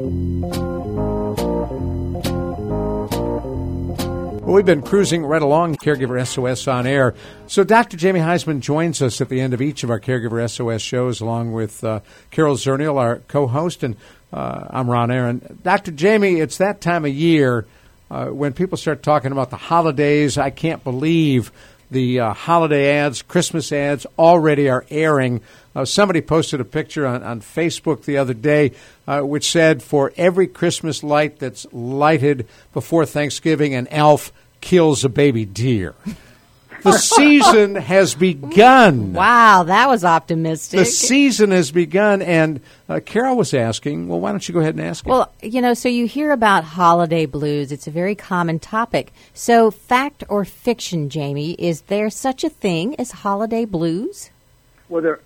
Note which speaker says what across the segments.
Speaker 1: Well, we've been cruising right along Caregiver SOS on air. So, Dr. Jamie Huysman joins us at the end of each of our Caregiver SOS shows, along with uh, Carol Zernial, our co host, and uh, I'm Ron Aaron. Dr. Jamie, it's that time of year uh, when people start talking about the holidays. I can't believe the uh, holiday ads, Christmas ads already are airing. Uh, somebody posted a picture on, on Facebook the other day uh, which said, For every Christmas light that's lighted before Thanksgiving, an elf kills a baby deer. The season has begun.
Speaker 2: Wow, that was optimistic.
Speaker 1: The season has begun, and uh, Carol was asking, well, why don't you go ahead and ask him?
Speaker 2: Well, you know, so you hear about holiday blues. It's a very common topic. So, fact or fiction, Jamie, is there such a thing as holiday blues?
Speaker 3: Well, there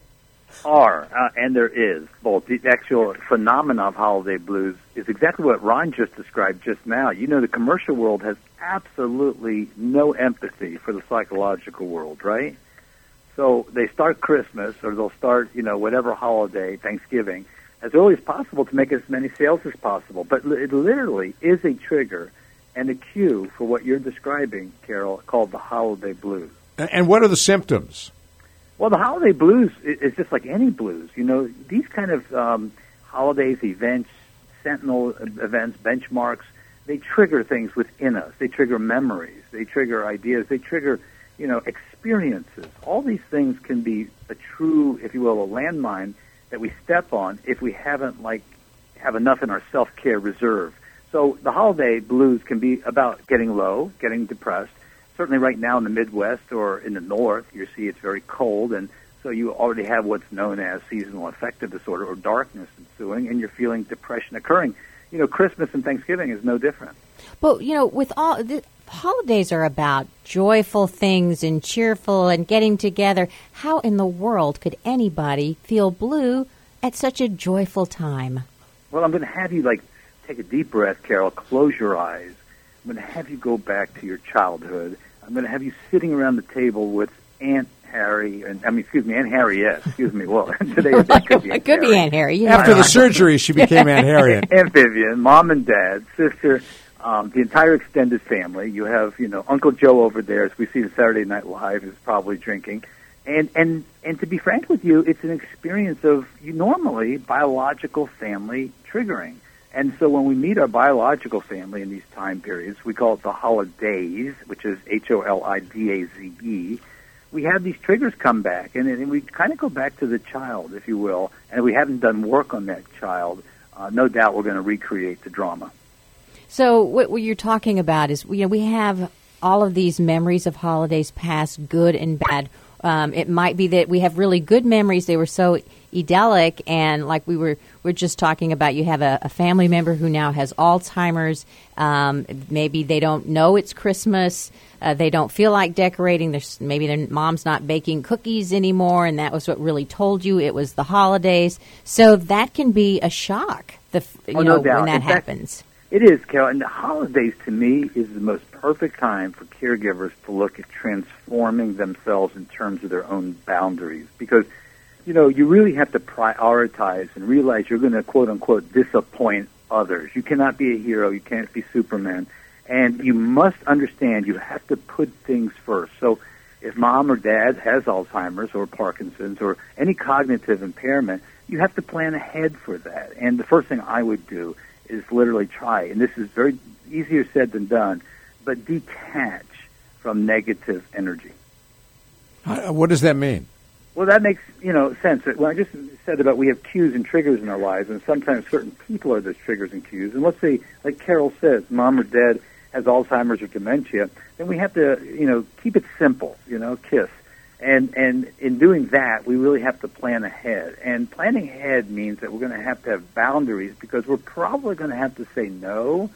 Speaker 3: are, uh, and there is both. The actual phenomenon of holiday blues is exactly what Ron just described just now. You know, the commercial world has absolutely no empathy for the psychological world, right? So they start Christmas, or they'll start, you know, whatever holiday, Thanksgiving, as early as possible to make as many sales as possible. But it literally is a trigger and a cue for what you're describing, Carol, called the holiday blues.
Speaker 1: And what are the symptoms?
Speaker 3: Well, the holiday blues is just like any blues. You know, these kind of um, holidays, events, sentinel events, benchmarks, they trigger things within us. They trigger memories. They trigger ideas. They trigger, you know, experiences. All these things can be a true, if you will, a landmine that we step on if we haven't like have enough in our self care reserve. So the holiday blues can be about getting low, getting depressed, certainly right now in the Midwest or in the North, you see it's very cold, and so you already have what's known as seasonal affective disorder or darkness ensuing, and you're feeling depression occurring. You know, Christmas and Thanksgiving is no different.
Speaker 2: But you know, with all the holidays are about joyful things and cheerful and getting together. How in the world could anybody feel blue at such a joyful time?
Speaker 3: Well, I'm going to have you like take a deep breath, Carol. Close your eyes I'm going to have you go back to your childhood. I'm going to have you sitting around the table with Aunt Harry, and I mean, excuse me, Aunt Harry. Yes, excuse me. Well, today it could be Aunt
Speaker 2: it could
Speaker 3: Harry.
Speaker 2: be Aunt Harry. Yeah.
Speaker 1: After the surgery, she became Aunt Harriet.
Speaker 3: Aunt Vivian, mom and dad, sister, um, the entire extended family. You have, you know, Uncle Joe over there, as we see the Saturday Night Live, is probably drinking. And and and to be frank with you, it's an experience of you normally biological family triggering. And so when we meet our biological family in these time periods, we call it the holidays, which is H O L I D A Z E. We have these triggers come back, and, and we kind of go back to the child, if you will. And if we haven't done work on that child, uh, no doubt we're going to recreate the drama.
Speaker 2: So what, what you're talking about is, you know, we have all of these memories of holidays past, good and bad. Um, it might be that we have really good memories. They were so idyllic, and like we were we're just talking about, you have a, a family member who now has Alzheimer's. Um, maybe they don't know it's Christmas. Uh, they don't feel like decorating. There's, maybe their mom's not baking cookies anymore, and that was what really told you it was the holidays. So that can be a shock. The you
Speaker 3: oh,
Speaker 2: know
Speaker 3: no doubt.
Speaker 2: when that
Speaker 3: fact,
Speaker 2: happens.
Speaker 3: It is, Carol. And the holidays, to me, is the most perfect time for caregivers to look at transforming themselves in terms of their own boundaries. Because you know, you really have to prioritize and realize you're going to quote unquote disappoint others. You cannot be a hero. You can't be Superman. And you must understand you have to put things first. So if mom or dad has Alzheimer's or Parkinson's or any cognitive impairment, you have to plan ahead for that. And the first thing I would do is literally try, and this is very easier said than done, but detach from negative energy.
Speaker 1: What does that mean?
Speaker 3: Well, that makes you know sense. When I just said about we have cues and triggers in our lives, and sometimes certain people are those triggers and cues. And let's say, like Carol says, mom or dad has Alzheimer's or dementia, then we have to you know keep it simple. You know, kiss. And and in doing that, we really have to plan ahead. And planning ahead means that we're going to have to have boundaries because we're probably going to have to say no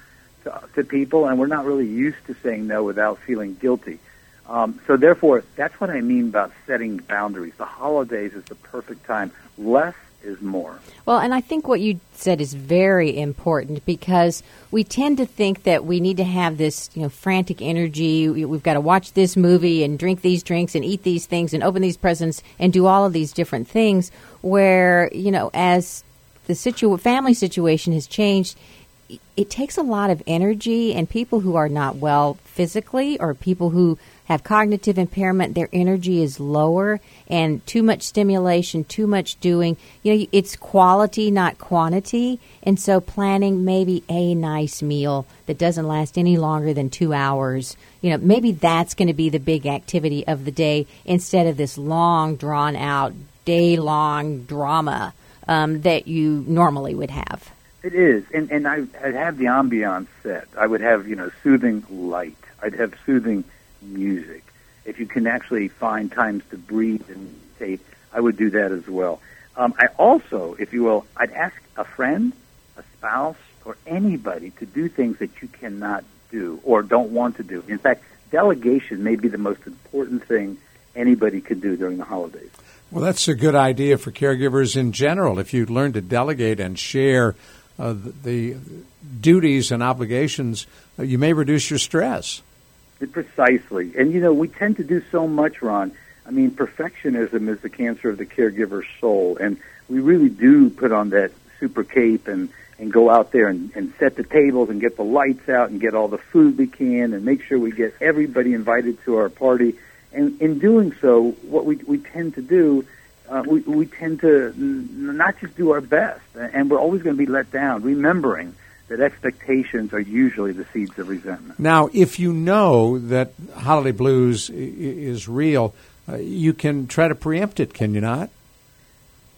Speaker 3: to, to people, and we're not really used to saying no without feeling guilty. Um, so therefore, that's what I mean about setting boundaries. The holidays is the perfect time. Less is more.
Speaker 2: Well, and I think what you said is very important because we tend to think that we need to have this, you know, frantic energy. We've got to watch this movie and drink these drinks and eat these things and open these presents and do all of these different things. Where you know, as the situ- family situation has changed, it takes a lot of energy, and people who are not well physically or people who have cognitive impairment, their energy is lower, and too much stimulation, too much doing. You know, it's quality, not quantity. And so, planning maybe a nice meal that doesn't last any longer than two hours, you know, maybe that's going to be the big activity of the day instead of this long, drawn out, day long drama um, that you normally would have.
Speaker 3: It is, and and I, I'd have the ambiance set. I would have you know soothing light. I'd have soothing music. If you can actually find times to breathe and say, I would do that as well. Um, I also, if you will, I'd ask a friend, a spouse, or anybody to do things that you cannot do or don't want to do. In fact, delegation may be the most important thing anybody could do during the holidays.
Speaker 1: Well, that's a good idea for caregivers in general. If you learn to delegate and share uh, the, duties and obligations, uh, you may reduce your stress.
Speaker 3: Precisely. And, you know, we tend to do so much, Ron. I mean, perfectionism is the cancer of the caregiver's soul. And we really do put on that super cape and, and go out there and, and set the tables and get the lights out and get all the food we can and make sure we get everybody invited to our party. And in doing so, what we, we tend to do, uh, we, we tend to n- not just do our best, and we're always going to be let down, remembering that expectations are usually the seeds of resentment.
Speaker 1: Now, if you know that holiday blues is real, uh, you can try to preempt it, can you not?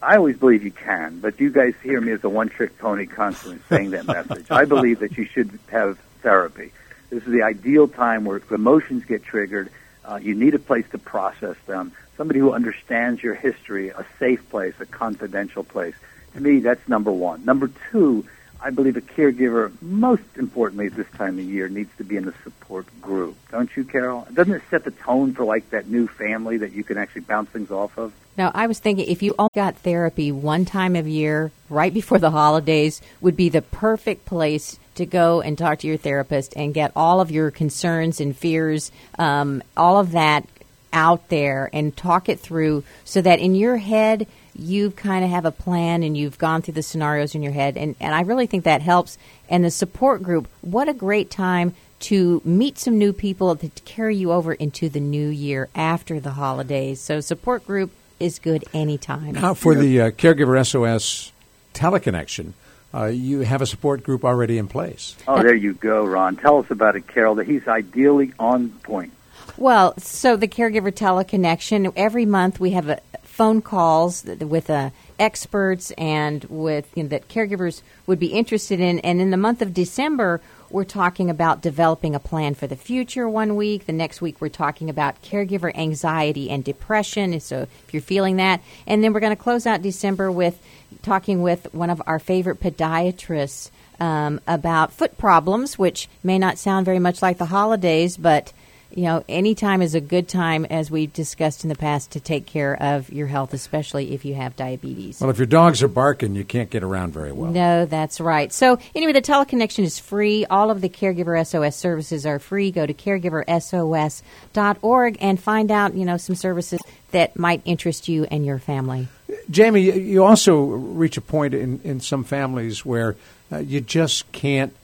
Speaker 3: I always believe you can, but you guys hear me as a one-trick pony constantly saying that message. I believe that you should have therapy. This is the ideal time where emotions get triggered. Uh, you need a place to process them. Somebody who understands your history, a safe place, a confidential place. To me, that's number one. Number two, I believe a caregiver, most importantly at this time of year, needs to be in a support group. Don't you, Carol? Doesn't it set the tone for like that new family that you can actually bounce things off of?
Speaker 2: Now, I was thinking if you only got therapy one time of year, right before the holidays, would be the perfect place to go and talk to your therapist and get all of your concerns and fears, um, all of that out there and talk it through so that in your head you kind of have a plan and you've gone through the scenarios in your head. And, and I really think that helps. And the support group, what a great time to meet some new people to carry you over into the new year after the holidays. So, support group is good anytime.
Speaker 1: Now, for the uh, Caregiver SOS teleconnection, uh, you have a support group already in place.
Speaker 3: Oh, there you go, Ron. Tell us about it, Carol. That he's ideally on point.
Speaker 2: Well, so the caregiver teleconnection every month we have a, phone calls with uh, experts and with you know, that caregivers would be interested in. And in the month of December, we're talking about developing a plan for the future one week. The next week, we're talking about caregiver anxiety and depression. So if you're feeling that, and then we're going to close out December with talking with one of our favorite podiatrists um, about foot problems, which may not sound very much like the holidays, but you know, any time is a good time, as we've discussed in the past, to take care of your health, especially if you have diabetes.
Speaker 1: Well, if your dogs are barking, you can't get around very well.
Speaker 2: No, that's right. So, anyway, the teleconnection is free. All of the Caregiver SOS services are free. Go to caregiversos.org and find out, you know, some services that might interest you and your family.
Speaker 1: Jamie, you also reach a point in, in some families where uh, you just can't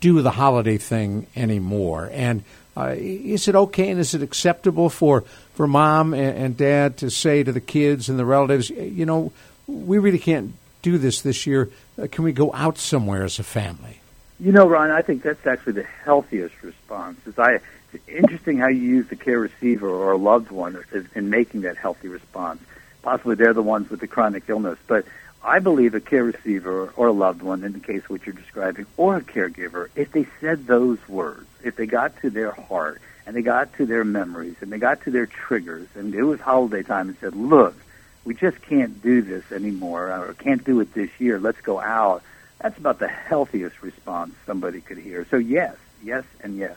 Speaker 1: do the holiday thing anymore. And uh, is it okay and is it acceptable for, for mom and, and dad to say to the kids and the relatives, you know, we really can't do this this year. Uh, can we go out somewhere as a family?
Speaker 3: You know, Ron, I think that's actually the healthiest response. Is I, it's interesting how you use the care receiver or a loved one in making that healthy response. Possibly they're the ones with the chronic illness, but I believe a care receiver or a loved one, in the case of what you're describing, or a caregiver, if they said those words, if they got to their heart and they got to their memories and they got to their triggers, and it was holiday time, and said, "Look, we just can't do this anymore, or can't do it this year. Let's go out." That's about the healthiest response somebody could hear. So yes, yes, and yes.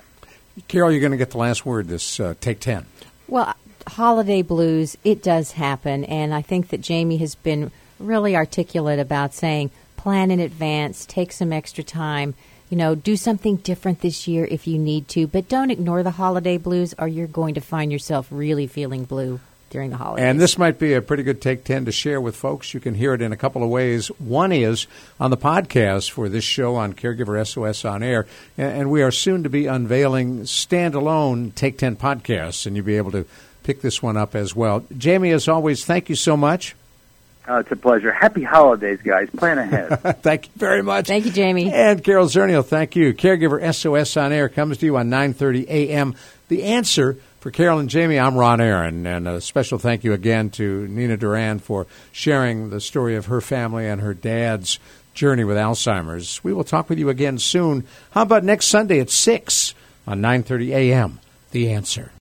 Speaker 1: Carol, you're going to get the last word. This uh, take ten.
Speaker 2: Well, holiday blues, it does happen, and I think that Jamie has been really articulate about saying plan in advance, take some extra time, you know, do something different this year if you need to, but don't ignore the holiday blues or you're going to find yourself really feeling blue. during the holidays.
Speaker 1: And this might be a pretty good take 10 to share with folks. You can hear it in a couple of ways. One is on the podcast for this show on Caregiver SOS on air. And we are soon to be unveiling standalone take 10 podcasts, and you'll be able to pick this one up as well. Jamie, as always, thank you so much.
Speaker 3: Uh, it's a pleasure. Happy holidays, guys. Plan ahead.
Speaker 1: thank you very much.
Speaker 2: Thank you, Jamie.
Speaker 1: And Carol Zernial, thank you. Caregiver SOS on air comes to you on 9:30 a.m. The answer for Carol and Jamie, I'm Ron Aaron, and a special thank you again to Nina Duran for sharing the story of her family and her dad's journey with Alzheimer's. We will talk with you again soon. How about next Sunday at 6 on 9:30 a.m. The answer.